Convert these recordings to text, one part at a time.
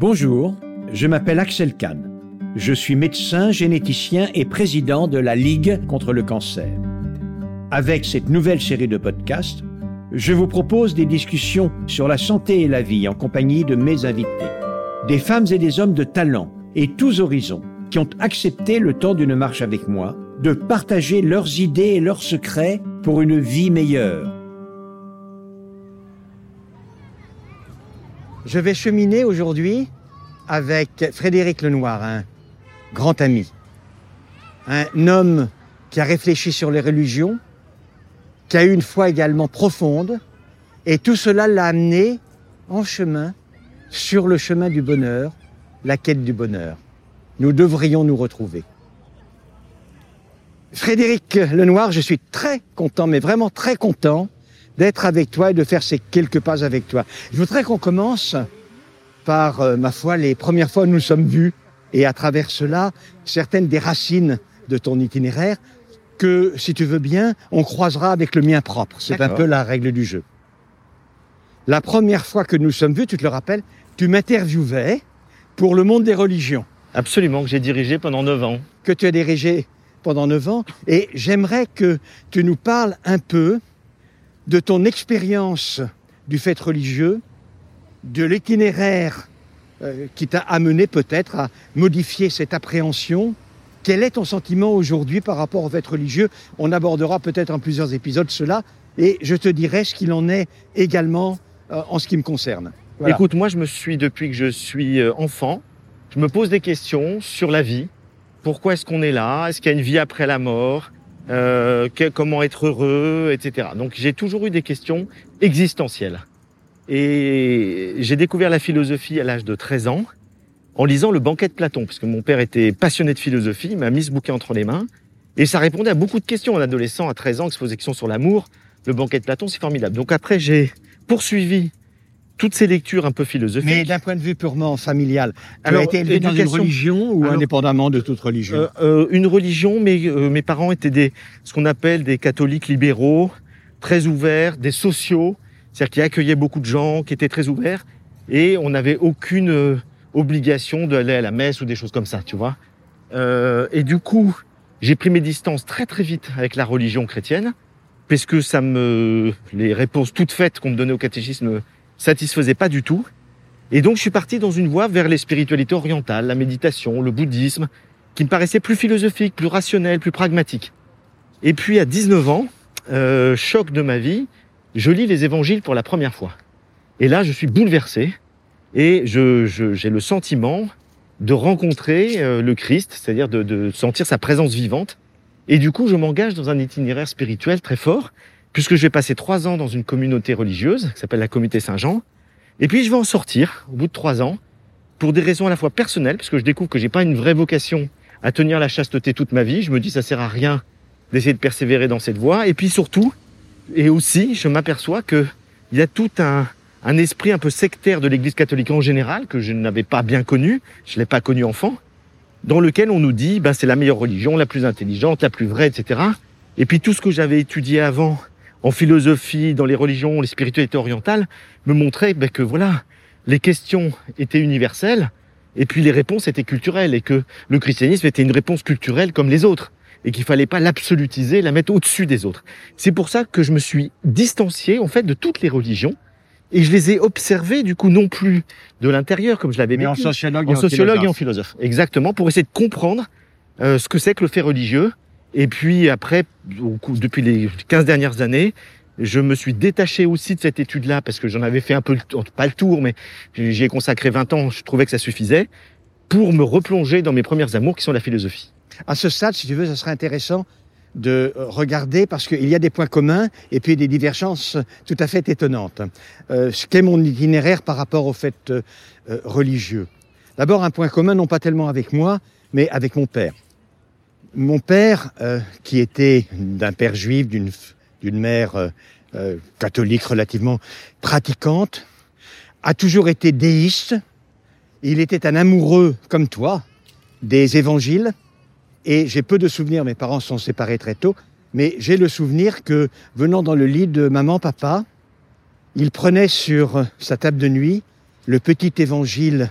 Bonjour, je m'appelle Axel Kahn. Je suis médecin, généticien et président de la Ligue contre le cancer. Avec cette nouvelle série de podcasts, je vous propose des discussions sur la santé et la vie en compagnie de mes invités. Des femmes et des hommes de talent et tous horizons qui ont accepté le temps d'une marche avec moi de partager leurs idées et leurs secrets pour une vie meilleure. Je vais cheminer aujourd'hui avec Frédéric Lenoir, un grand ami, un homme qui a réfléchi sur les religions, qui a eu une foi également profonde, et tout cela l'a amené en chemin, sur le chemin du bonheur, la quête du bonheur. Nous devrions nous retrouver. Frédéric Lenoir, je suis très content, mais vraiment très content d'être avec toi et de faire ces quelques pas avec toi. Je voudrais qu'on commence par, euh, ma foi, les premières fois où nous nous sommes vus et à travers cela, certaines des racines de ton itinéraire que, si tu veux bien, on croisera avec le mien propre. C'est un peu la règle du jeu. La première fois que nous sommes vus, tu te le rappelles, tu m'interviewais pour le monde des religions. Absolument, que j'ai dirigé pendant neuf ans. Que tu as dirigé pendant neuf ans. Et j'aimerais que tu nous parles un peu de ton expérience du fait religieux, de l'itinéraire euh, qui t'a amené peut-être à modifier cette appréhension. Quel est ton sentiment aujourd'hui par rapport au fait religieux? On abordera peut-être en plusieurs épisodes cela, et je te dirai ce qu'il en est également euh, en ce qui me concerne. Écoute, moi je me suis, depuis que je suis euh, enfant, je me pose des questions sur la vie. Pourquoi est-ce qu'on est là? Est-ce qu'il y a une vie après la mort? Euh, que, comment être heureux, etc. Donc j'ai toujours eu des questions existentielles. Et j'ai découvert la philosophie à l'âge de 13 ans en lisant le banquet de Platon, puisque mon père était passionné de philosophie, il m'a mis ce bouquin entre les mains, et ça répondait à beaucoup de questions. Un adolescent à 13 ans qui se pose des questions sur l'amour, le banquet de Platon, c'est formidable. Donc après, j'ai poursuivi toutes ces lectures un peu philosophiques. Mais d'un point de vue purement familial, tu Alors, as été élevé dans une religion ou Alors, indépendamment de toute religion euh, euh, Une religion, mais euh, mes parents étaient des ce qu'on appelle des catholiques libéraux, très ouverts, des sociaux, c'est-à-dire qui accueillaient beaucoup de gens, qui étaient très ouverts, et on n'avait aucune euh, obligation d'aller à la messe ou des choses comme ça, tu vois. Euh, et du coup, j'ai pris mes distances très très vite avec la religion chrétienne, parce que ça me les réponses toutes faites qu'on me donnait au catéchisme satisfaisait pas du tout. Et donc je suis parti dans une voie vers les spiritualités orientales, la méditation, le bouddhisme, qui me paraissait plus philosophique, plus rationnel, plus pragmatique. Et puis à 19 ans, euh, choc de ma vie, je lis les évangiles pour la première fois. Et là, je suis bouleversé et je, j'ai le sentiment de rencontrer euh, le Christ, c'est-à-dire de, de sentir sa présence vivante. Et du coup, je m'engage dans un itinéraire spirituel très fort puisque je vais passer trois ans dans une communauté religieuse qui s'appelle la communauté Saint-Jean. Et puis je vais en sortir au bout de trois ans pour des raisons à la fois personnelles, parce que je découvre que j'ai pas une vraie vocation à tenir la chasteté toute ma vie. Je me dis ça sert à rien d'essayer de persévérer dans cette voie. Et puis surtout, et aussi, je m'aperçois que il y a tout un, un esprit un peu sectaire de l'Église catholique en général que je n'avais pas bien connu, je l'ai pas connu enfant, dans lequel on nous dit ben c'est la meilleure religion, la plus intelligente, la plus vraie, etc. Et puis tout ce que j'avais étudié avant en philosophie, dans les religions, les spiritualités orientales, me montrait ben, que voilà, les questions étaient universelles et puis les réponses étaient culturelles et que le christianisme était une réponse culturelle comme les autres et qu'il fallait pas l'absolutiser, la mettre au-dessus des autres. C'est pour ça que je me suis distancié en fait de toutes les religions et je les ai observées du coup non plus de l'intérieur comme je l'avais vécu, en sociologue, en, sociologue et en philosophe. Exactement pour essayer de comprendre euh, ce que c'est que le fait religieux et puis après, depuis les 15 dernières années, je me suis détaché aussi de cette étude-là parce que j'en avais fait un peu, pas le tour, mais j'y ai consacré 20 ans, je trouvais que ça suffisait, pour me replonger dans mes premières amours qui sont la philosophie. À ce stade, si tu veux, ça serait intéressant de regarder parce qu'il y a des points communs et puis des divergences tout à fait étonnantes. Euh, ce qu'est mon itinéraire par rapport au fait euh, religieux. D'abord, un point commun, non pas tellement avec moi, mais avec mon père. Mon père, euh, qui était d'un père juif, d'une mère euh, euh, catholique relativement pratiquante, a toujours été déiste. Il était un amoureux comme toi des évangiles. Et j'ai peu de souvenirs, mes parents sont séparés très tôt, mais j'ai le souvenir que venant dans le lit de maman, papa, il prenait sur sa table de nuit le petit évangile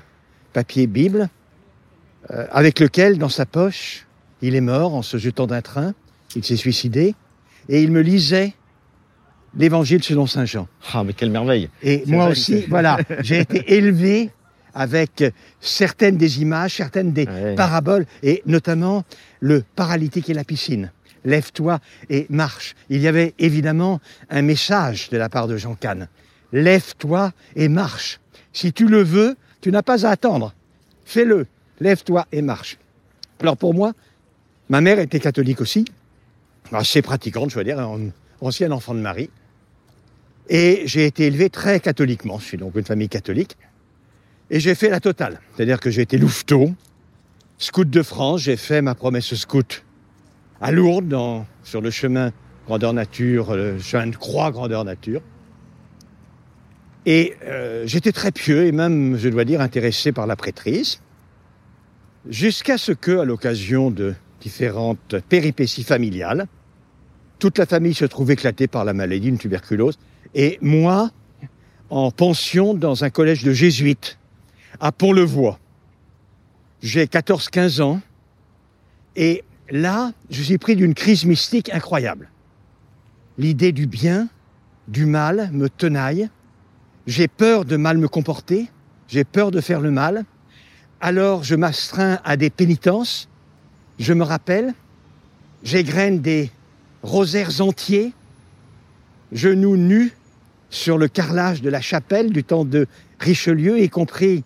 papier Bible, euh, avec lequel, dans sa poche, il est mort en se jetant d'un train, il s'est suicidé, et il me lisait l'évangile selon Saint Jean. Ah, mais quelle merveille Et moi aussi, voilà, j'ai été élevé avec certaines des images, certaines des Ouais. paraboles, et notamment le paralytique et la piscine. Lève-toi et marche. Il y avait évidemment un message de la part de Jean Cannes. Lève-toi et marche. Si tu le veux, tu n'as pas à attendre. Fais-le. Lève-toi et marche. Alors pour moi, ma mère était catholique aussi, assez pratiquante, je veux dire, en- ancienne enfant de Marie. Et j'ai été élevé très catholiquement. Je suis donc une famille catholique. Et j'ai fait la totale. C'est-à-dire que j'ai été louveteau, scout de France, j'ai fait ma promesse scout à Lourdes, sur le chemin grandeur nature, le chemin de croix grandeur nature. Et euh, j'étais très pieux et même, je dois dire, intéressé par la prêtrise. Jusqu'à ce que, à l'occasion de différentes péripéties familiales, toute la famille se trouve éclatée par la maladie, une tuberculose. Et moi, en pension dans un collège de jésuites à Pont-le-Voix. J'ai 14-15 ans et là, je suis pris d'une crise mystique incroyable. L'idée du bien, du mal me tenaille. J'ai peur de mal me comporter, j'ai peur de faire le mal. Alors je m'astreins à des pénitences. Je me rappelle, j'égrène des rosaires entiers, genoux nus sur le carrelage de la chapelle du temps de Richelieu, y compris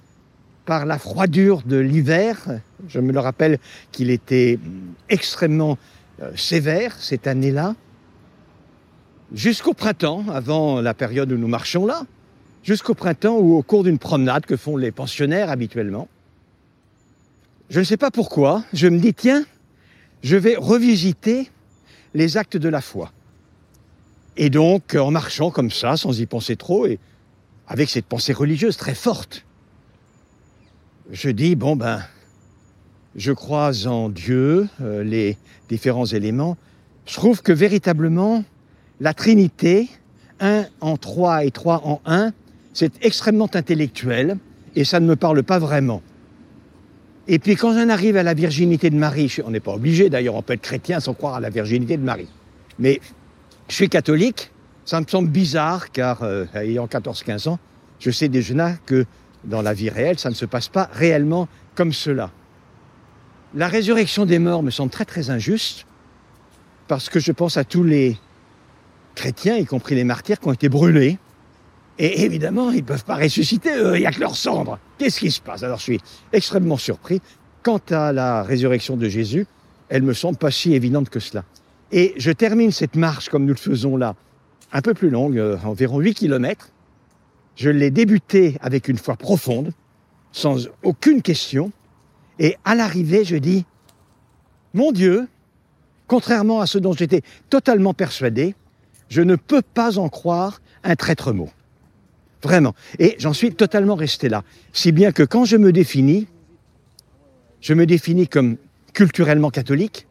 par la froidure de l'hiver. Je me le rappelle qu'il était extrêmement euh, sévère cette année-là. Jusqu'au printemps, avant la période où nous marchons là, jusqu'au printemps ou au cours d'une promenade que font les pensionnaires habituellement. Je ne sais pas pourquoi, je me dis, tiens, je vais revisiter les actes de la foi. Et donc, en marchant comme ça, sans y penser trop, et avec cette pensée religieuse très forte, je dis, bon ben, je crois en Dieu, euh, les différents éléments. Je trouve que véritablement, la Trinité, un en trois et trois en un, c'est extrêmement intellectuel et ça ne me parle pas vraiment. Et puis quand on arrive à la virginité de Marie, on n'est pas obligé d'ailleurs, on peut être chrétien sans croire à la virginité de Marie. Mais je suis catholique, ça me semble bizarre car euh, ayant 14-15 ans, je sais déjà que dans la vie réelle, ça ne se passe pas réellement comme cela. La résurrection des morts me semble très très injuste parce que je pense à tous les chrétiens, y compris les martyrs, qui ont été brûlés. Et évidemment, ils ne peuvent pas ressusciter, il n'y a que leurs cendres. Qu'est-ce qui se passe? Alors je suis extrêmement surpris. Quant à la résurrection de Jésus, elle me semble pas si évidente que cela. Et je termine cette marche comme nous le faisons là, un peu plus longue, euh, environ 8 kilomètres. Je l'ai débutée avec une foi profonde, sans aucune question. Et à l'arrivée, je dis, mon Dieu, contrairement à ce dont j'étais totalement persuadé, je ne peux pas en croire un traître mot. Vraiment. Et j'en suis totalement resté là. Si bien que quand je me définis, je me définis comme culturellement catholique,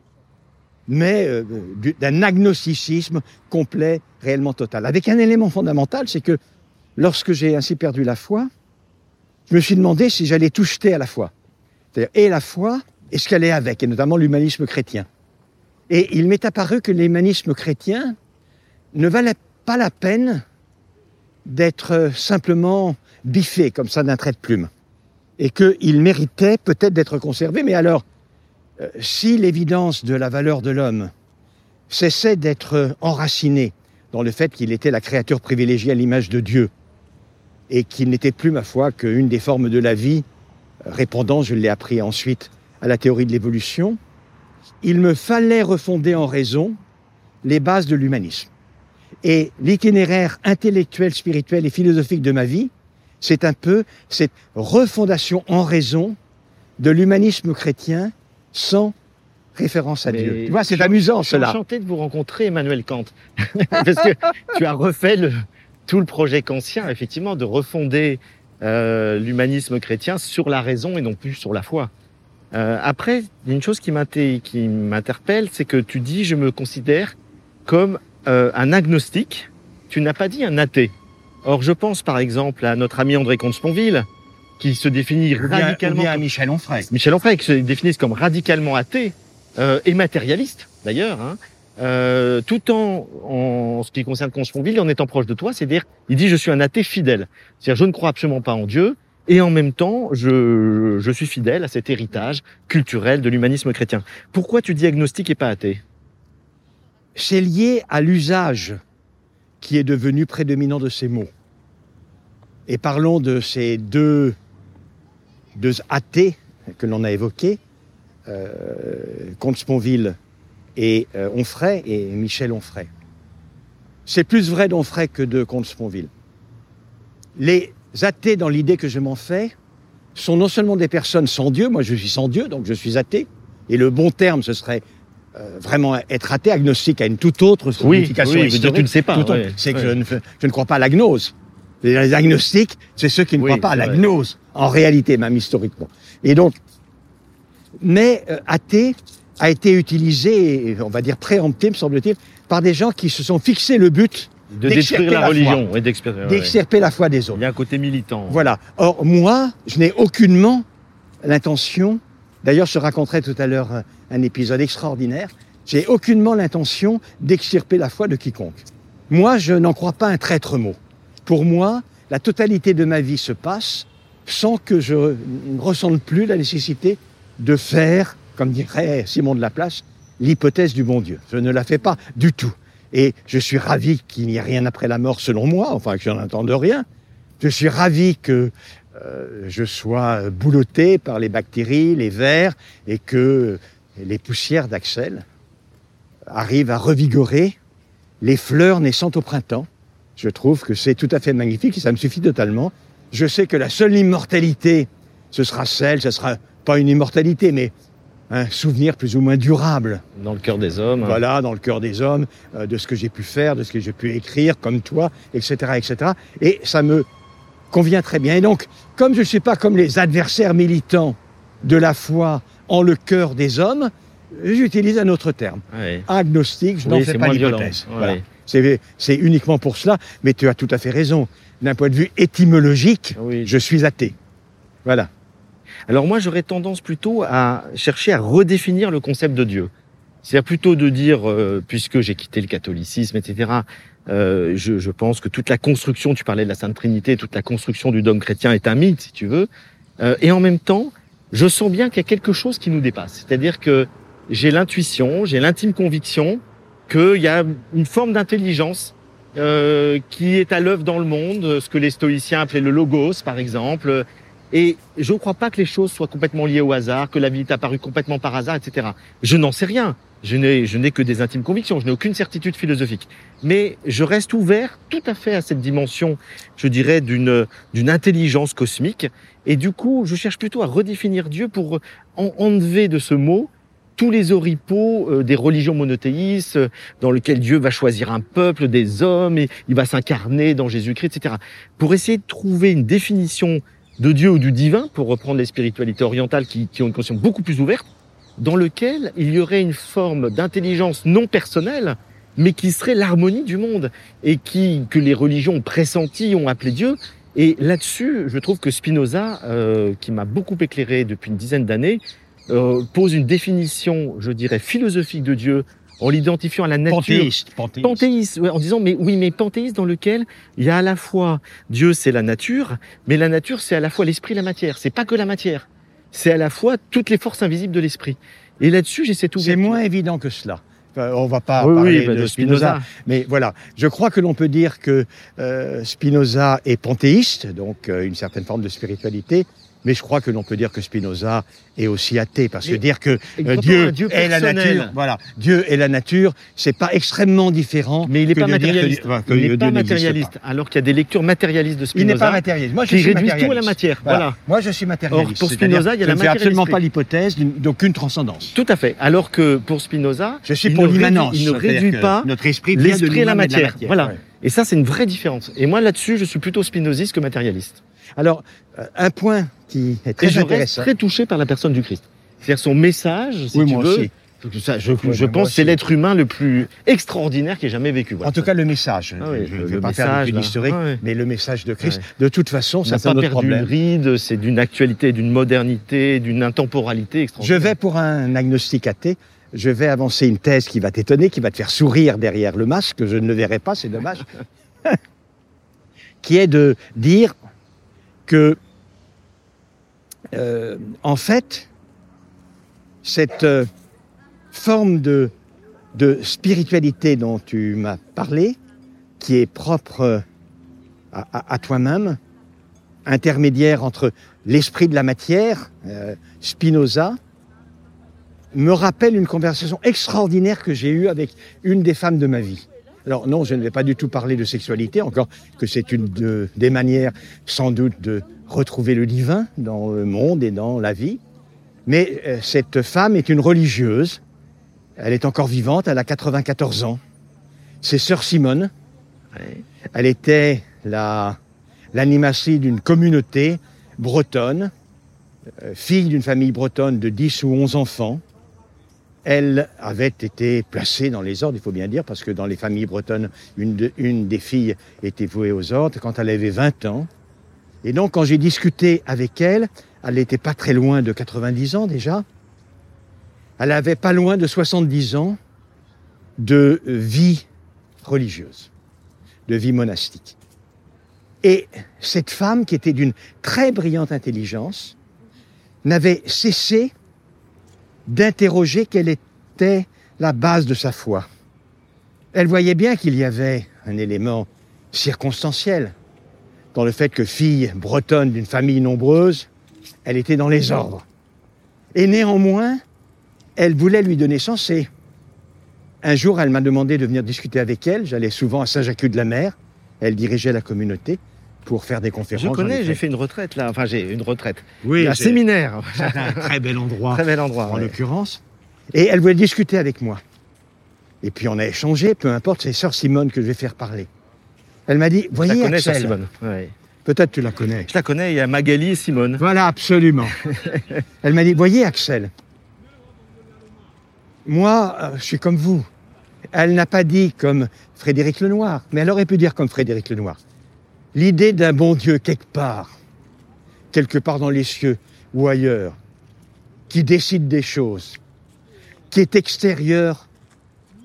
mais euh, du- d'un agnosticisme complet, réellement total. Avec un élément fondamental, c'est que lorsque j'ai ainsi perdu la foi, je me suis demandé si j'allais tout jeter à la foi. C'est-à-dire, et la foi, et ce qu'elle est avec, et notamment l'humanisme chrétien. Et il m'est apparu que l'humanisme chrétien ne valait pas la peine d'être euh, simplement biffé comme ça d'un trait de plume. Et qu'il méritait peut-être d'être conservé, mais alors, euh, si l'évidence de la valeur de l'homme cessait d'être enracinée dans le fait qu'il était la créature privilégiée à l'image de Dieu, et qu'il n'était plus, ma foi, qu'une des formes de la vie, euh, répondant, je l'ai appris ensuite, à la théorie de l'évolution, il me fallait refonder en raison les bases de l'humanisme. Et l'itinéraire intellectuel, spirituel et philosophique de ma vie, c'est un peu cette refondation en raison de l'humanisme chrétien sans référence à Mais Dieu. Tu vois, c'est je- amusant Je suis cela. enchanté de vous rencontrer, Emmanuel Kant. Parce que tu as refait le- tout le projet kantien, effectivement, de refonder euh, l'humanisme chrétien sur la raison et non plus sur la foi. Euh, après, il y a une chose qui m'interpelle, c'est que tu dis, je me considère comme euh, un agnostique. Tu n'as pas dit un athée. Or, je pense par exemple à notre ami André Comte-Sponville, qui se définit radicalement ou bien à Michel Onfray. Michel Onfray, qui se définissent comme radicalement athées euh, et matérialistes d'ailleurs, hein, euh, tout en, en ce qui concerne Consponville, en étant proche de toi, c'est-à-dire, il dit je suis un athée fidèle, c'est-à-dire je ne crois absolument pas en Dieu et en même temps je, je suis fidèle à cet héritage culturel de l'humanisme chrétien. Pourquoi tu dis agnostique et pas athée? C'est lié à l'usage qui est devenu prédominant de ces mots. Et parlons de ces deux, athées que l'on a évoqués, euh, Comte Sponville et euh, Onfray, et Michel Onfray. C'est plus vrai d'Onfray que de Comte Sponville. Les athées, dans l'idée que je m'en fais, sont non seulement des personnes sans Dieu, moi je suis sans Dieu, donc je suis athée, et le bon terme, ce serait euh, vraiment être athée, agnostique à une toute autre signification oui, dire, historique. tu ne sais pas, ouais, c'est que je ne, fais- je ne crois pas à la gnose. Les agnostiques, c'est ceux qui ne Oui, croient pas à la gnose, en réalité, même historiquement. Et donc, mais euh, athée a été utilisé, on va dire préempté, me semble-t-il, par des gens qui se sont fixés le but De D'extirper détruire la, la religion et d'expérimenter. ouais, d'extirper la foi des autres. Il y a un côté militant. Voilà. Or, moi, je n'ai aucunement l'intention, d'ailleurs, je raconterai tout à l'heure un, un épisode extraordinaire, j'ai aucunement l'intention d'extirper la foi de quiconque. Moi, je n'en crois pas un traître mot. Pour moi, la totalité de ma vie se passe sans que je ne ressente plus la nécessité de faire, comme dirait Simon de Laplace, l'hypothèse du bon Dieu. Je ne la fais pas du tout. Et je suis ravi qu'il n'y ait rien après la mort selon moi, enfin que j'en entende rien. Je suis ravi que euh, je sois boulotté par les bactéries, les vers, et que les poussières d'Axel arrivent à revigorer les fleurs naissantes au printemps. Je trouve que c'est tout à fait magnifique et ça me suffit totalement. Je sais que la seule immortalité, ce sera celle, ce sera pas une immortalité, mais un souvenir plus ou moins durable Dans le cœur des hommes. voilà, dans le cœur des hommes, euh, de ce que j'ai pu faire, de ce que j'ai pu écrire, comme toi, etc., etc. Et ça me convient très bien. Et donc, comme je ne suis pas comme les adversaires militants de la foi en le cœur des hommes, j'utilise un autre terme. Ouais. Agnostique, je n'en fais c'est pas l'hypothèse. Ouais. Voilà. C'est c'est uniquement pour cela, mais tu as tout à fait raison. D'un point de vue étymologique, Oui. je suis athée. Voilà. Alors moi, j'aurais tendance plutôt à chercher à redéfinir le concept de Dieu. C'est-à-dire plutôt de dire, euh, puisque j'ai quitté le catholicisme, etc., euh, je, je pense que toute la construction, tu parlais de la Sainte Trinité, toute la construction du dogme chrétien est un mythe, si tu veux. Euh, et en même temps, je sens bien qu'il y a quelque chose qui nous dépasse. C'est-à-dire que j'ai l'intuition, j'ai l'intime conviction qu'il y a une forme d'intelligence euh, qui est à l'œuvre dans le monde, ce que les stoïciens appelaient le logos, par exemple. Et je ne crois pas que les choses soient complètement liées au hasard, que la vie est apparue complètement par hasard, etc. Je n'en sais rien. Je n'ai, que des intimes convictions. Je n'ai aucune certitude philosophique. Mais je reste ouvert tout à fait à cette dimension, je dirais, d'une, d'une intelligence cosmique. Et du coup, je cherche plutôt à redéfinir Dieu pour en- enlever de ce mot tous les oripeaux euh, des religions monothéistes, euh, dans lesquelles Dieu va choisir un peuple, des hommes, et il va s'incarner dans Jésus-Christ, etc. Pour essayer de trouver une définition de Dieu ou du divin, pour reprendre les spiritualités orientales qui, qui ont une conscience beaucoup plus ouverte, dans lequel il y aurait une forme d'intelligence non personnelle, mais qui serait l'harmonie du monde, et qui que les religions ont pressenti, ont appelé Dieu. Et là-dessus, je trouve que Spinoza, euh, qui m'a beaucoup éclairé depuis une dizaine d'années, euh, pose une définition, je dirais, philosophique de Dieu en l'identifiant à la nature. Panthéiste. panthéiste. Panthéiste, ouais, en disant mais oui mais panthéiste dans lequel il y a à la fois Dieu c'est la nature, mais la nature c'est à la fois l'esprit et la matière. C'est pas que la matière, c'est à la fois toutes les forces invisibles de l'esprit. Et là-dessus j'ai cette C'est ouverture. moins évident que cela. On va pas Oui, parler oui, bah, de, Spinoza, Mais voilà, je crois que l'on peut dire que euh, Spinoza est panthéiste, donc euh, une certaine forme de spiritualité, mais je crois que l'on peut dire que Spinoza est aussi athée, parce que dire que euh, Dieu, est la nature, voilà, Dieu est la nature, c'est pas extrêmement différent. Mais il n'est pas que- matérialiste. que il n'est pas matérialiste. Alors qu'il y a des lectures matérialistes de Il Spinoza n'est pas matérialiste. Moi, je qui suis réduisent tout à la matérialiste. matière. Voilà. Voilà. Moi, je suis matérialiste. Or, pour Spinoza, il y a la absolument pas l'hypothèse d'aucune transcendance. Tout à fait. Alors que pour Spinoza, Je suis il pour ne réduit- l'immanence. il ne réduit pas notre esprit l'esprit et la matière. Voilà. Et ça, c'est une vraie différence. Et moi, là-dessus, je suis plutôt spinoziste que matérialiste. Alors, euh, un point qui est Et très je reste très touché par la personne du Christ. C'est-à-dire son message, si Oui, tu moi veux, aussi. Ça, je, je pense que c'est l'être humain le plus extraordinaire qui ait jamais vécu. Voilà. En tout cas, le message. Ah oui, je ne vais pas faire message, l'étude là. historique, Ah oui. mais le message de Christ. De toute façon, on ça n'a pas perdu une ride, c'est d'une actualité, d'une modernité, d'une intemporalité Je extraordinaire. vais pour un agnostic athée, je vais avancer une thèse qui va t'étonner, qui va te faire sourire derrière le masque, que je ne le verrai pas, c'est dommage, qui est de dire que, euh, en fait, cette euh, forme de, spiritualité dont tu m'as parlé, qui est propre à toi-même, intermédiaire entre l'esprit de la matière, euh, Spinoza, me rappelle une conversation extraordinaire que j'ai eue avec une des femmes de ma vie. Alors non, je ne vais pas du tout parler de sexualité, encore que c'est une de- des manières sans doute de retrouver le divin dans le monde et dans la vie. Mais euh, cette femme est une religieuse. Elle est encore vivante, elle a 94 ans. C'est sœur Simone. Elle était la l'animatrice d'une communauté bretonne, euh, fille d'une famille bretonne de 10 ou 11 enfants. Elle avait été placée dans les ordres, il faut bien dire, parce que dans les familles bretonnes, une, de- une des filles était vouée aux ordres quand elle avait 20 ans. Et donc, quand j'ai discuté avec elle, elle n'était pas très loin de 90 ans déjà. Elle avait pas loin de 70 ans de vie religieuse, de vie monastique. Et cette femme, qui était d'une très brillante intelligence, n'avait cessé d'interroger quelle était la base de sa foi. Elle voyait bien qu'il y avait un élément circonstanciel dans le fait que fille bretonne d'une famille nombreuse, elle était dans les ordres. Et néanmoins, elle voulait lui donner sens et un jour, elle m'a demandé de venir discuter avec elle. J'allais souvent à Saint-Jacques-de-la-Mer. Elle dirigeait la communauté pour faire des conférences. Je connais, j'ai fait une retraite là. Enfin, j'ai une retraite. Oui, un séminaire. un très bel endroit. Très bel endroit. en ouais. l'occurrence. Et elle voulait discuter avec moi. Et puis on a échangé, peu importe, c'est Sœur Simone que je vais faire parler. Elle m'a dit, Je la voyez connais, sœur Axel, Simone. Ouais. peut-être tu la connais. Je la connais, il y a Magali et Simone. Voilà, absolument. Elle m'a dit, voyez Axel, moi, euh, je suis comme vous. Elle n'a pas dit comme Frédéric Lenoir, mais elle aurait pu dire comme Frédéric Lenoir. L'idée d'un bon Dieu quelque part, quelque part dans les cieux ou ailleurs, qui décide des choses, qui est extérieur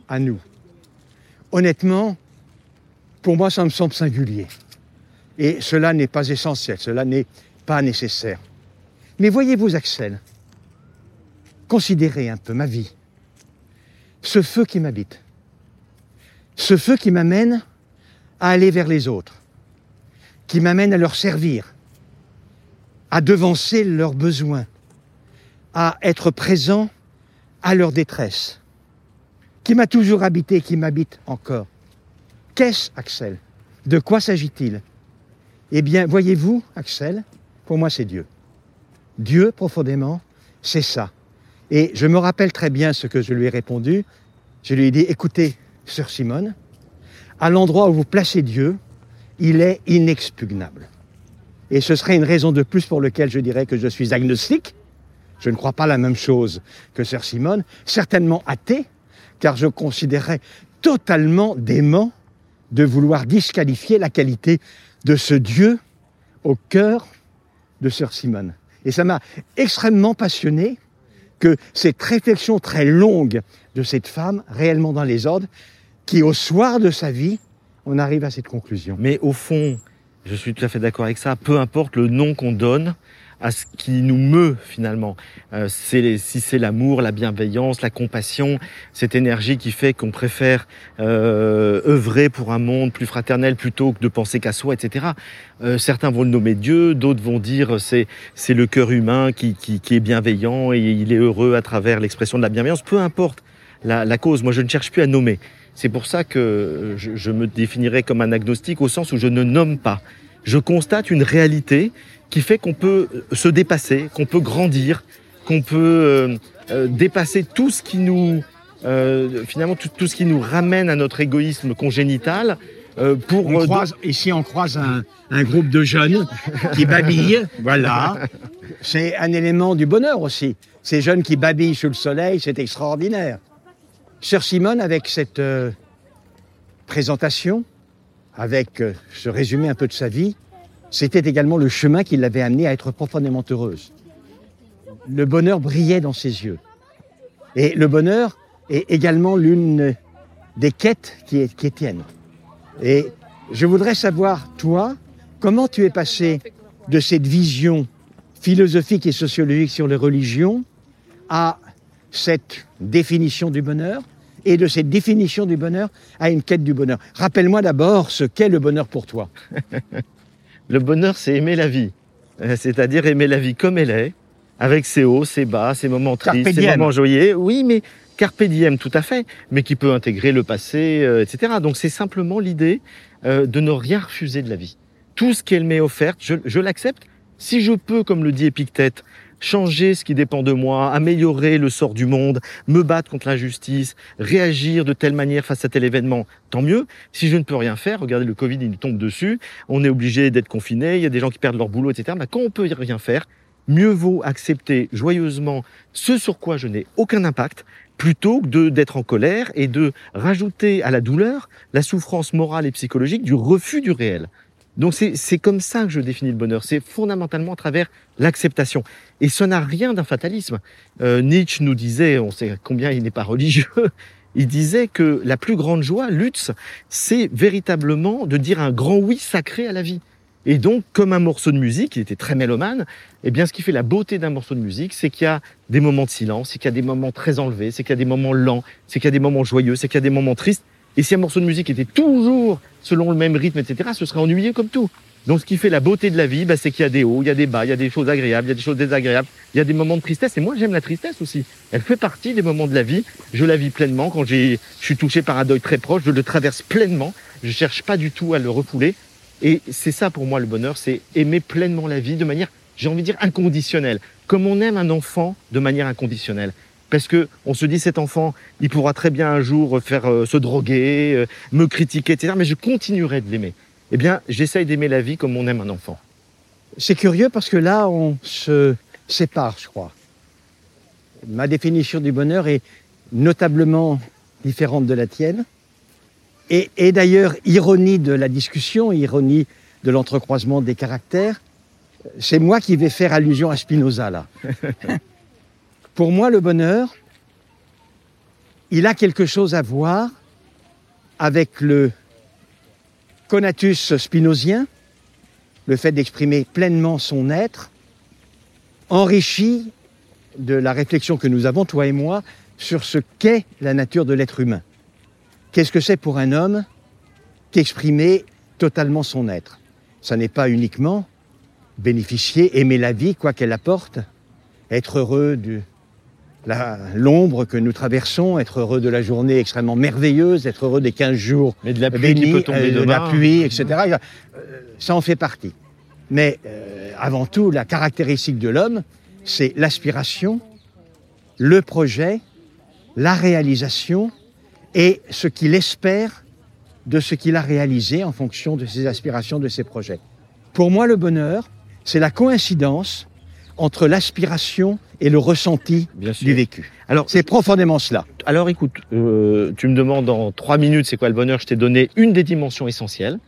à nous. Honnêtement, pour moi, ça me semble singulier. Et cela n'est pas essentiel, cela n'est pas nécessaire. Mais voyez-vous, Axel, considérez un peu ma vie. Ce feu qui m'habite. Ce feu qui m'amène à aller vers les autres. Qui m'amène à leur servir. À devancer leurs besoins. À être présent à leur détresse. Qui m'a toujours habité et qui m'habite encore. Qu'est-ce, Axel? De quoi s'agit-il? Eh bien, voyez-vous, Axel, pour moi, c'est Dieu. Dieu, profondément, c'est ça. Et je me rappelle très bien ce que je lui ai répondu. Je lui ai dit, écoutez, sœur Simone, à l'endroit où vous placez Dieu, il est inexpugnable. Et ce serait une raison de plus pour laquelle je dirais que je suis agnostique. Je ne crois pas la même chose que sœur Simone, certainement athée, car je considérais totalement dément de vouloir disqualifier la qualité de ce Dieu au cœur de sœur Simone. Et ça m'a extrêmement passionné que cette réflexion très longue de cette femme, réellement dans les ordres, qui au soir de sa vie, on arrive à cette conclusion. Mais au fond, je suis tout à fait d'accord avec ça. Peu importe le nom qu'on donne à ce qui nous meut finalement. Euh, c'est si c'est l'amour, la bienveillance, la compassion, cette énergie qui fait qu'on préfère euh, œuvrer pour un monde plus fraternel plutôt que de penser qu'à soi, etc. Euh, certains vont le nommer Dieu, d'autres vont dire c'est c'est le cœur humain qui, qui, qui est bienveillant et il est heureux à travers l'expression de la bienveillance. Peu importe la, la cause, moi je ne cherche plus à nommer. C'est pour ça que je, je me définirais comme un agnostique au sens où je ne nomme pas. Je constate une réalité qui fait qu'on peut se dépasser, qu'on peut grandir, qu'on peut euh, euh, dépasser tout ce qui nous euh, finalement tout, tout ce qui nous ramène à notre égoïsme congénital euh, pour On croise, ici, on croise un, un groupe de jeunes qui babillent, voilà. C'est un élément du bonheur aussi. Ces jeunes qui babillent sous le soleil, c'est extraordinaire. Sœur Simone, avec cette euh, présentation, avec euh, ce résumé un peu de sa vie, c'était également le chemin qui l'avait amenée à être profondément heureuse. Le bonheur brillait dans ses yeux. Et le bonheur est également l'une des quêtes qui est, qui est. Et je voudrais savoir, toi, comment tu es passé de cette vision philosophique et sociologique sur les religions à cette définition du bonheur et de cette définition du bonheur à une quête du bonheur. Rappelle-moi d'abord ce qu'est le bonheur pour toi. le bonheur, c'est aimer la vie. Euh, c'est-à-dire aimer la vie comme elle est, avec ses hauts, ses bas, ses moments tristes, ses moments joyeux. Oui, mais carpe diem, tout à fait, mais qui peut intégrer le passé, euh, etc. Donc c'est simplement l'idée euh, de ne rien refuser de la vie. Tout ce qu'elle m'est offerte, je, je l'accepte. Si je peux, comme le dit Épictète, changer ce qui dépend de moi, améliorer le sort du monde, me battre contre l'injustice, réagir de telle manière face à tel événement, tant mieux. Si je ne peux rien faire, regardez le Covid, il nous tombe dessus, on est obligé d'être confiné, il y a des gens qui perdent leur boulot, etc. Mais quand on peut rien faire, mieux vaut accepter joyeusement ce sur quoi je n'ai aucun impact, plutôt que d'être en colère et de rajouter à la douleur la souffrance morale et psychologique du refus du réel. Donc c'est comme ça que je définis le bonheur. C'est fondamentalement à travers l'acceptation. Et ça n'a rien d'un fatalisme. Euh, Nietzsche nous disait, on sait combien il n'est pas religieux, il disait que la plus grande joie, Lutz, c'est véritablement de dire un grand oui sacré à la vie. Et donc, comme un morceau de musique, il était très mélomane, eh bien, ce qui fait la beauté d'un morceau de musique, c'est qu'il y a des moments de silence, c'est qu'il y a des moments très enlevés, c'est qu'il y a des moments lents, c'est qu'il y a des moments joyeux, c'est qu'il y a des moments tristes. Et si un morceau de musique était toujours selon le même rythme, etc., ce serait ennuyeux comme tout. Donc, ce qui fait la beauté de la vie, bah, c'est qu'il y a des hauts, il y a des bas, il y a des choses agréables, il y a des choses désagréables, il y a des moments de tristesse. Et moi, j'aime la tristesse aussi. Elle fait partie des moments de la vie. Je la vis pleinement. Quand je suis touché par un deuil très proche, je le traverse pleinement. Je cherche pas du tout à le refouler. Et c'est ça pour moi le bonheur, c'est aimer pleinement la vie de manière, j'ai envie de dire, inconditionnelle. Comme on aime un enfant de manière inconditionnelle parce que on se dit cet enfant, il pourra très bien un jour faire euh, se droguer, euh, me critiquer, etc. Mais je continuerai de l'aimer. Eh bien, j'essaye d'aimer la vie comme on aime un enfant. C'est curieux parce que là, on se sépare, je crois. Ma définition du bonheur est notablement différente de la tienne. Et, et d'ailleurs, ironie de la discussion, ironie de l'entrecroisement des caractères, c'est moi qui vais faire allusion à Spinoza là. Pour moi, le bonheur, il a quelque chose à voir avec le conatus spinozien, le fait d'exprimer pleinement son être, enrichi de la réflexion que nous avons, toi et moi, sur ce qu'est la nature de l'être humain. Qu'est-ce que c'est pour un homme qu'exprimer totalement son être? Ça n'est pas uniquement bénéficier, aimer la vie, quoi qu'elle apporte, être heureux du, l'ombre que nous traversons, être heureux de la journée extrêmement merveilleuse, être heureux des 15 jours Mais de la pluie bénis, qui peut tomber euh, la pluie, etc. Euh, ça en fait partie. Mais euh, avant tout, la caractéristique de l'homme, c'est l'aspiration, le projet, la réalisation et ce qu'il espère de ce qu'il a réalisé en fonction de ses aspirations, de ses projets. Pour moi, le bonheur, c'est la coïncidence entre l'aspiration et le ressenti du vécu. Alors c'est profondément cela. Alors écoute, euh, tu me demandes en trois minutes c'est quoi le bonheur. Je t'ai donné une des dimensions essentielles.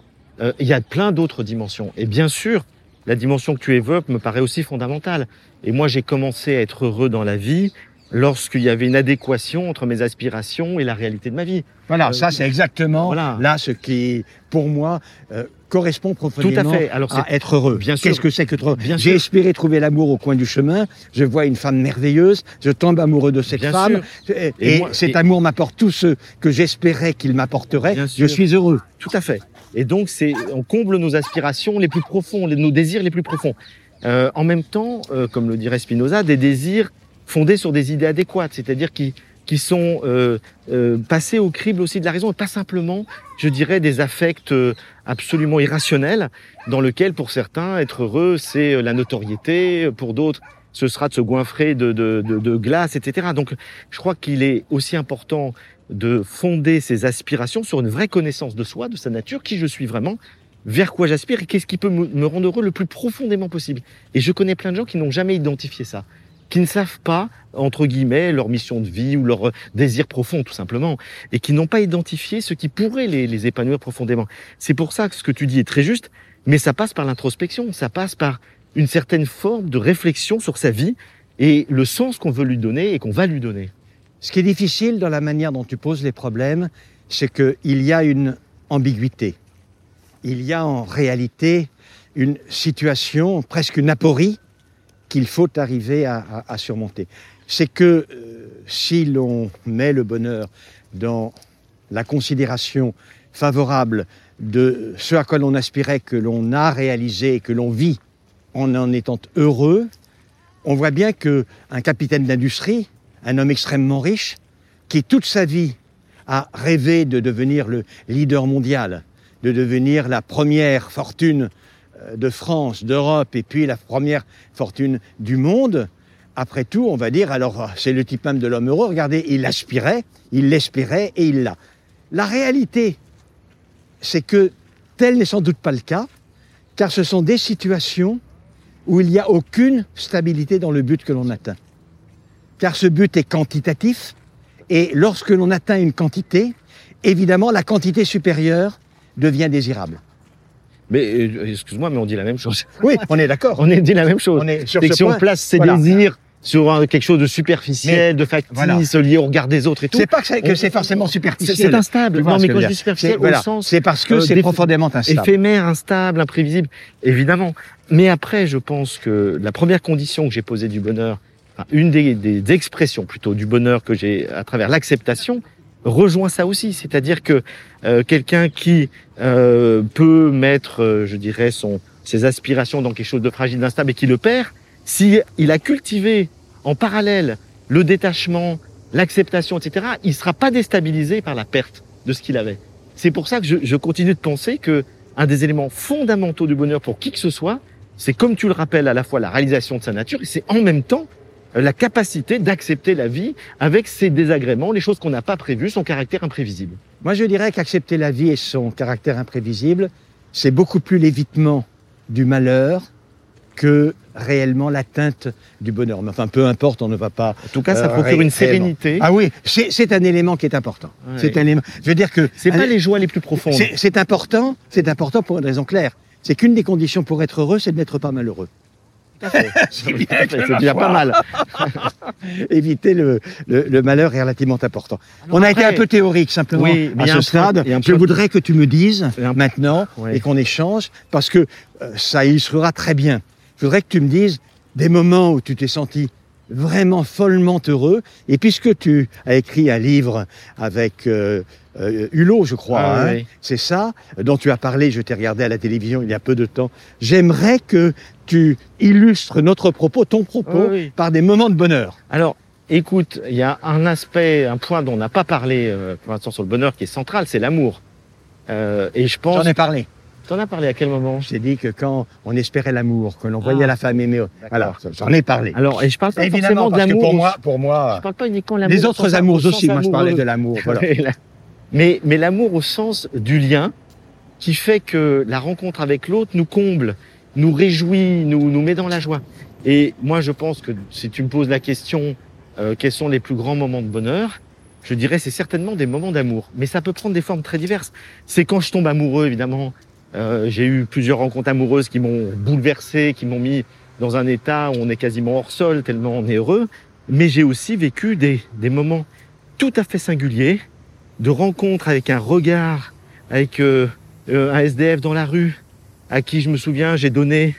Euh, il y a plein d'autres dimensions. Et bien sûr, la dimension que tu évoques me paraît aussi fondamentale. Et moi, j'ai commencé à être heureux dans la vie lorsqu'il y avait une adéquation entre mes aspirations et la réalité de ma vie. Voilà, euh, ça c'est exactement là ce qui, pour moi, euh, correspond profondément Tout à, fait. Alors, à être heureux. Bien Qu'est-ce que c'est que trop J'ai espéré trouver l'amour au coin du chemin. Je vois une femme merveilleuse. Je tombe amoureux de cette femme. Et, cet amour m'apporte tout ce que j'espérais qu'il m'apporterait. Je suis heureux. Tout à fait. Et donc, c'est on comble nos aspirations les plus profonds, nos désirs les plus profonds. Euh, en même temps, euh, comme le dirait Spinoza, des désirs fondés sur des idées adéquates, c'est-à-dire qui qui sont euh, euh, passés au crible aussi de la raison et pas simplement, je dirais, des affects euh, absolument irrationnels dans lesquels, pour certains, être heureux, c'est la notoriété, pour d'autres, ce sera de se goinfrer de, de, de, de glace, etc. Donc, je crois qu'il est aussi important de fonder ses aspirations sur une vraie connaissance de soi, de sa nature, qui je suis vraiment, vers quoi j'aspire et qu'est-ce qui peut me rendre heureux le plus profondément possible. Et je connais plein de gens qui n'ont jamais identifié ça, qui ne savent pas, entre guillemets, leur mission de vie ou leur désir profond, tout simplement, et qui n'ont pas identifié ce qui pourrait les, les épanouir profondément. C'est pour ça que ce que tu dis est très juste, mais ça passe par l'introspection, ça passe par une certaine forme de réflexion sur sa vie et le sens qu'on veut lui donner et qu'on va lui donner. Ce qui est difficile dans la manière dont tu poses les problèmes, c'est qu'il y a une ambiguïté. Il y a en réalité une situation, presque une aporie, qu'il faut arriver à, surmonter. C'est que euh, si l'on met le bonheur dans la considération favorable de ce à quoi l'on aspirait, que l'on a réalisé et que l'on vit en en étant heureux, on voit bien que un capitaine d'industrie, un homme extrêmement riche, qui toute sa vie a rêvé de devenir le leader mondial, de devenir la première fortune de France, d'Europe, et puis la première fortune du monde, après tout, on va dire, alors ah, c'est le type même de l'homme heureux, regardez, il l'aspirait, il l'espérait et il l'a. La réalité, c'est que tel n'est sans doute pas le cas, car ce sont des situations où il n'y a aucune stabilité dans le but que l'on atteint. Car ce but est quantitatif, et lorsque l'on atteint une quantité, évidemment, la quantité supérieure devient désirable. Mais euh, excuse-moi, mais on dit la même chose. Oui, on est d'accord. On est dit la même chose. On est sur que si on place ses Voilà. désirs sur un- quelque chose de superficiel, de factice, voilà. lié au regard des autres et tout, C'est pas que c'est, que On- c'est forcément superficiel. c'est instable. Non, mais quand je dis superficiel, C'est, au voilà, sens c'est parce que euh, c'est profondément instable. éphémère, instable, imprévisible, évidemment. Mais après, je pense que la première condition que j'ai posée du bonheur, enfin, une des, des expressions plutôt du bonheur que j'ai à travers l'acceptation, rejoint ça aussi. C'est-à-dire que euh, quelqu'un qui euh, peut mettre, euh, je dirais, son, ses aspirations dans quelque chose de fragile, d'instable et qui le perd, si il a cultivé en parallèle le détachement, l'acceptation, etc., il sera pas déstabilisé par la perte de ce qu'il avait. C'est pour ça que je, je continue de penser que un des éléments fondamentaux du bonheur pour qui que ce soit, c'est comme tu le rappelles à la fois la réalisation de sa nature et c'est en même temps la capacité d'accepter la vie avec ses désagréments, les choses qu'on n'a pas prévues, son caractère imprévisible. Moi, je dirais qu'accepter la vie et son caractère imprévisible, c'est beaucoup plus l'évitement du malheur que réellement l'atteinte du bonheur. Mais enfin, peu importe, on ne va pas. En tout cas, ça Euh, procure une sérénité. Ah oui, c'est, un élément qui est important. Ouais. C'est un élément. Je veux dire que c'est pas les joies les plus profondes. c'est, c'est important. C'est important pour une raison claire. C'est qu'une des conditions pour être heureux, c'est de n'être pas malheureux. C'est c'est déjà pas mal. Éviter le, le, le malheur est relativement important. on a été un peu théorique simplement Oui, à ce stade. Je voudrais que tu me dises maintenant et qu'on échange parce que euh, ça illustrera très bien. Je voudrais que tu me dises des moments où tu t'es senti vraiment follement heureux et puisque tu as écrit un livre avec euh, euh, Hulot, je crois, Ah, hein, oui. c'est ça dont tu as parlé, je t'ai regardé à la télévision il y a peu de temps. J'aimerais que tu illustres notre propos, ton propos, oui. par des moments de bonheur. Alors, écoute, il y a un aspect, un point dont on n'a pas parlé euh, pour l'instant sur le bonheur qui est central, c'est l'amour. Euh, et je pense. J'en ai parlé. T'en as parlé à quel moment Je t'ai dit que quand on espérait l'amour, que l'on voyait Ah. la femme aimée, voilà, j'en ai parlé. Alors, et je parle pas Évidemment, forcément de parce que l'amour. pour moi, pour moi, je parle pas uniquement de l'amour. les au autres amours aussi, moi je parlais de l'amour, voilà. mais mais l'amour au sens du lien, qui fait que la rencontre avec l'autre nous comble, nous réjouit, nous nous met dans la joie. Et moi, je pense que si tu me poses la question, euh, quels sont les plus grands moments de bonheur Je dirais c'est certainement des moments d'amour, mais ça peut prendre des formes très diverses. C'est quand je tombe amoureux, évidemment. Euh, J'ai eu plusieurs rencontres amoureuses qui m'ont bouleversé, qui m'ont mis dans un état où on est quasiment hors sol tellement on est heureux. Mais j'ai aussi vécu des, des moments tout à fait singuliers, de rencontres avec un regard, avec euh, euh, un SDF dans la rue, à qui je me souviens, j'ai donné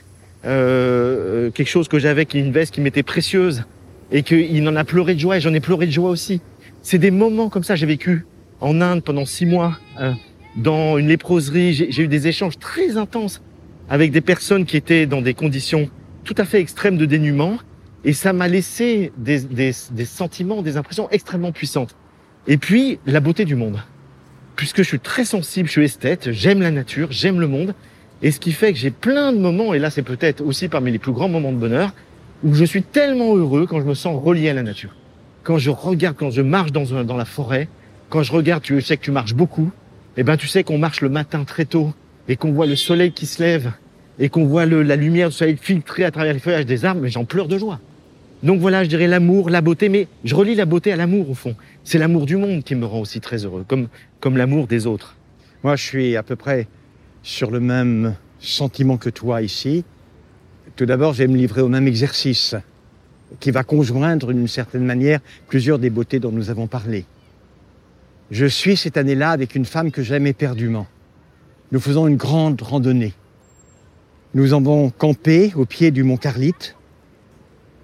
euh, euh, quelque chose que j'avais, qui une veste qui m'était précieuse, et qu'il en a pleuré de joie, et j'en ai pleuré de joie aussi. C'est des moments comme ça, j'ai vécu en Inde pendant six mois, dans une léproserie, j'ai eu des échanges très intenses avec des personnes qui étaient dans des conditions tout à fait extrêmes de dénuement, et ça m'a laissé des, des, des sentiments, des impressions extrêmement puissantes. Et puis, la beauté du monde. Puisque je suis très sensible, je suis esthète, j'aime la nature, j'aime le monde. Et ce qui fait que j'ai plein de moments, et là c'est peut-être aussi parmi les plus grands moments de bonheur, où je suis tellement heureux quand je me sens relié à la nature. Quand je regarde, quand je marche dans, un- dans la forêt, quand je regarde, tu sais que tu marches beaucoup, et ben tu sais qu'on marche le matin très tôt, et qu'on voit le soleil qui se lève et qu'on voit la lumière du soleil filtrer à travers les feuillages des arbres, mais j'en pleure de joie. Donc voilà, je dirais l'amour, la beauté, mais je relie la beauté à l'amour au fond. C'est l'amour du monde qui me rend aussi très heureux, comme, comme l'amour des autres. Moi, je suis à peu près sur le même sentiment que toi ici. Tout d'abord, je vais me livrer au même exercice qui va conjoindre d'une certaine manière plusieurs des beautés dont nous avons parlé. Je suis cette année-là avec une femme que j'aime éperdument. Nous faisons une grande randonnée. Nous avons campé au pied du mont Carlite.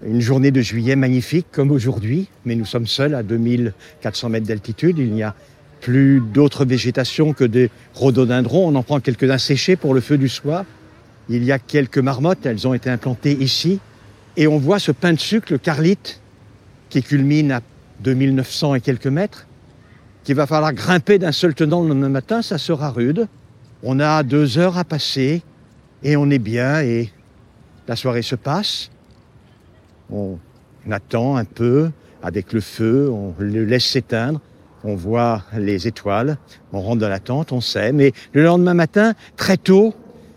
Une journée de juillet magnifique comme aujourd'hui, mais nous sommes seuls à 2400 mètres d'altitude. Il n'y a plus d'autres végétations que des rhododendrons. On en prend quelques-uns séchés pour le feu du soir. Il y a quelques marmottes, elles ont été implantées ici. Et on voit ce pain de sucre, le Carlite, qui culmine à 2900 et quelques mètres, qu'il va falloir grimper d'un seul tenant le lendemain matin, ça sera rude. On a deux heures à passer et on est bien et la soirée se passe. On attend un peu avec le feu, on le laisse s'éteindre, on voit les étoiles, on rentre dans la tente, on s'aime et le lendemain matin, très tôt,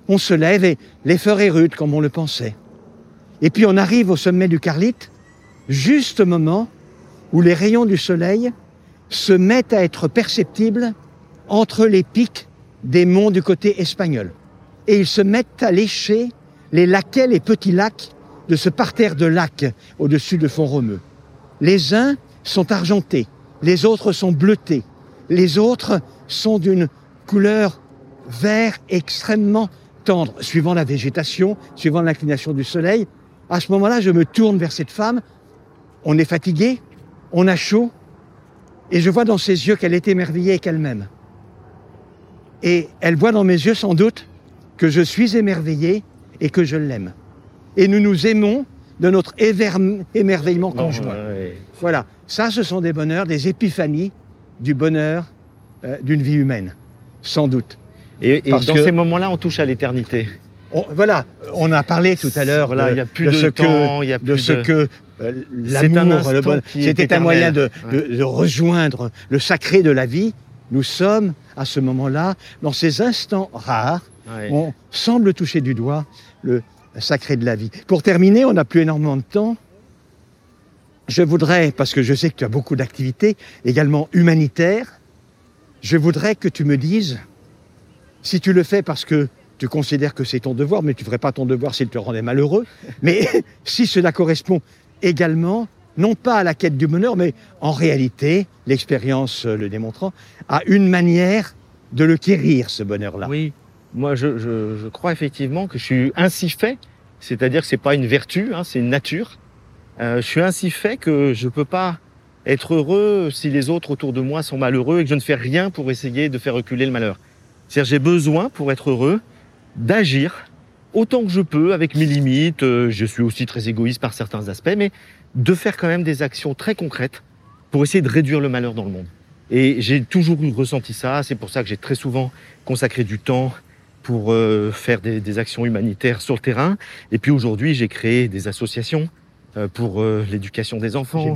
on se lève et l'effort est rude comme on le pensait. Et puis on arrive au sommet du Carlite, juste au moment où les rayons du soleil se mettent à être perceptibles entre les pics des monts du côté espagnol. Et ils se mettent à lécher les laquais, les petits lacs de ce parterre de lacs au-dessus de Font-Romeu. Les uns sont argentés, les autres sont bleutés, les autres sont d'une couleur vert extrêmement tendre, suivant la végétation, suivant l'inclination du soleil. À ce moment-là, je me tourne vers cette femme. On est fatigué, on a chaud, et je vois dans ses yeux qu'elle est émerveillée et qu'elle m'aime. Et elle voit dans mes yeux sans doute que je suis émerveillé et que je l'aime. Et nous nous aimons de notre émerveillement conjoint. Voilà, ça ce sont des bonheurs, des épiphanies du bonheur euh, d'une vie humaine, sans doute. Et, dans ces moments-là, on touche à l'éternité. voilà, on a parlé tout à l'heure voilà, de, a plus de, ce que, de ce que euh, l'amour, c'était un moyen de, rejoindre le sacré de la vie. Nous sommes à ce moment-là, dans ces instants rares, on semble toucher du doigt le sacré de la vie. Pour terminer, on n'a plus énormément de temps. Je voudrais, parce que je sais que tu as beaucoup d'activités, également humanitaires, je voudrais que tu me dises, si tu le fais parce que tu considères que c'est ton devoir, mais tu ne ferais pas ton devoir s'il te rendait malheureux, mais si cela correspond également, non pas à la quête du bonheur, mais en réalité, l'expérience le démontrant, à une manière de le quérir, ce bonheur-là. Oui, moi je, crois effectivement que je suis ainsi fait, c'est-à-dire que c'est pas une vertu, hein, c'est une nature. Euh, je suis ainsi fait que je peux pas être heureux si les autres autour de moi sont malheureux et que je ne fais rien pour essayer de faire reculer le malheur. C'est-à-dire j'ai besoin, pour être heureux, d'agir autant que je peux, avec mes limites. Euh, je suis aussi très égoïste par certains aspects, mais de faire quand même des actions très concrètes pour essayer de réduire le malheur dans le monde. Et j'ai toujours ressenti ça. C'est pour ça que j'ai très souvent consacré du temps pour euh, faire des, actions humanitaires sur le terrain. Et puis aujourd'hui, j'ai créé des associations euh, pour l'éducation des enfants,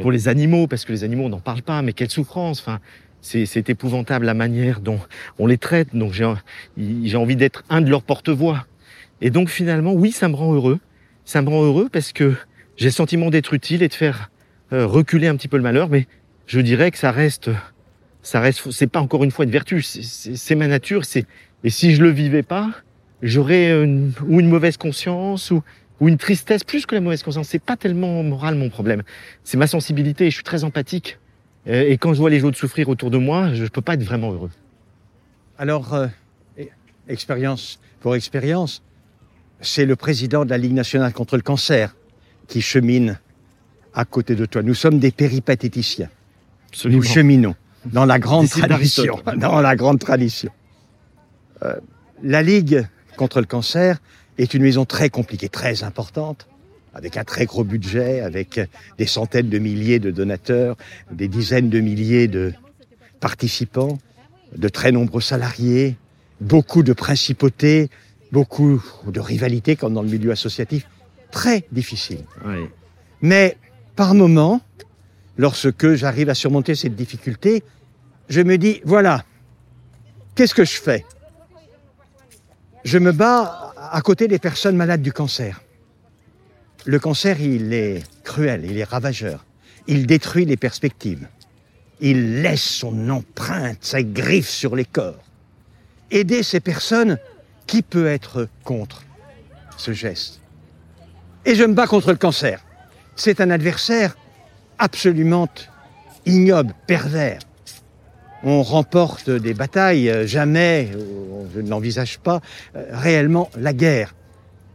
pour les animaux, parce que les animaux, on n'en parle pas, mais quelle souffrance. Enfin, c'est épouvantable la manière dont on les traite. Donc j'ai envie d'être un de leurs porte-voix. Et donc finalement, oui, ça me rend heureux. Ça me rend heureux parce que j'ai le sentiment d'être utile et de faire euh, reculer un petit peu le malheur, mais je dirais que ça reste, ça reste, c'est pas encore une fois une vertu, c'est ma nature. C'est et si je le vivais pas, j'aurais ou une mauvaise conscience ou, ou une tristesse plus que la mauvaise conscience. C'est pas tellement moral mon problème, c'est ma sensibilité. Je suis très empathique et quand je vois les autres souffrir autour de moi, je peux pas être vraiment heureux. Alors, euh, expérience pour expérience, c'est le président de la Ligue nationale contre le cancer qui chemine à côté de toi. Nous sommes des péripatéticiens. Nous cheminons dans la grande tradition. Dans la grande tradition. Euh, la Ligue contre le cancer est une maison très compliquée, très importante, avec un très gros budget, avec des centaines de milliers de donateurs, des dizaines de milliers de participants, de très nombreux salariés, beaucoup de principautés, beaucoup de rivalités comme dans le milieu associatif, très difficile. Mais par moments, lorsque j'arrive à surmonter cette difficulté, je me dis, voilà, qu'est-ce que je fais? Je me bats à côté des personnes malades du cancer. Le cancer, il est cruel, il est ravageur. Il détruit les perspectives. Il laisse son empreinte, sa griffe sur les corps. Aider ces personnes, qui peut être contre ce geste? Et je me bats contre le cancer. C'est un adversaire absolument ignoble, pervers. On remporte des batailles, jamais, je n'envisage pas euh, réellement la guerre.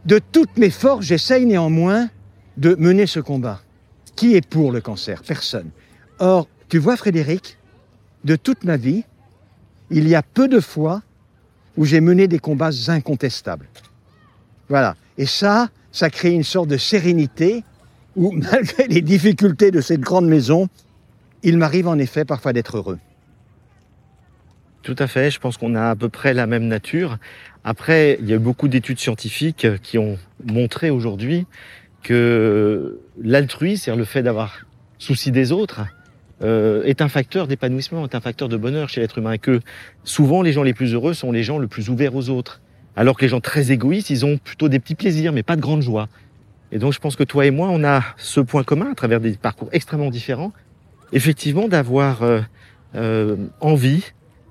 De toutes mes forces, j'essaye néanmoins de mener ce combat. Qui est pour le cancer? Personne. Or, tu vois Frédéric, de toute ma vie, il y a peu de fois où j'ai mené des combats incontestables. Voilà. Et ça, ça crée une sorte de sérénité où, malgré les difficultés de cette grande maison, il m'arrive en effet parfois d'être heureux. Tout à fait, je pense qu'on a à peu près la même nature. Après, il y a beaucoup d'études scientifiques qui ont montré aujourd'hui que l'altruisme, c'est-à-dire le fait d'avoir souci des autres, euh, est un facteur d'épanouissement, est un facteur de bonheur chez l'être humain, et que souvent les gens les plus heureux sont les gens le plus ouverts aux autres, alors que les gens très égoïstes, ils ont plutôt des petits plaisirs, mais pas de grande joie. Et donc je pense que toi et moi, on a ce point commun à travers des parcours extrêmement différents, effectivement d'avoir euh, euh, envie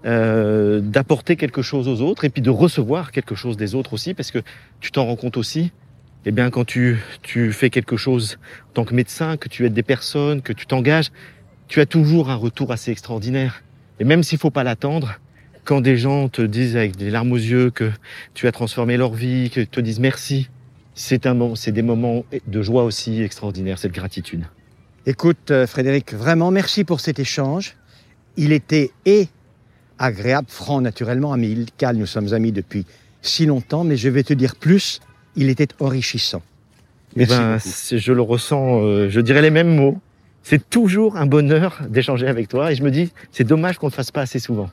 euh, d'apporter quelque chose aux autres et puis de recevoir quelque chose des autres aussi, parce que tu t'en rends compte aussi, eh bien quand tu, tu fais quelque chose en tant que médecin, que tu aides des personnes, que tu t'engages, tu as toujours un retour assez extraordinaire. Et même s'il faut pas l'attendre, quand des gens te disent avec des larmes aux yeux que tu as transformé leur vie, que te disent merci, c'est un c'est des moments de joie aussi extraordinaires, cette gratitude. Écoute, euh, Frédéric, vraiment merci pour cet échange. Il était et agréable, franc naturellement, amical, nous sommes amis depuis si longtemps, mais je vais te dire plus, il était enrichissant. Merci ben, je le ressens, euh, je dirais les mêmes mots. C'est toujours un bonheur d'échanger avec toi et je me dis, c'est dommage qu'on ne le fasse pas assez souvent.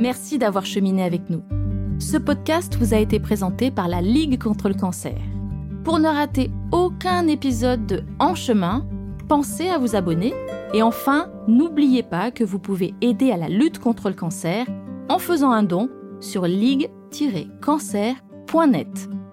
Merci d'avoir cheminé avec nous. Ce podcast vous a été présenté par la Ligue contre le cancer. Pour ne rater aucun épisode de En chemin, pensez à vous abonner et enfin, n'oubliez pas que vous pouvez aider à la lutte contre le cancer en faisant un don sur ligue-cancer.net.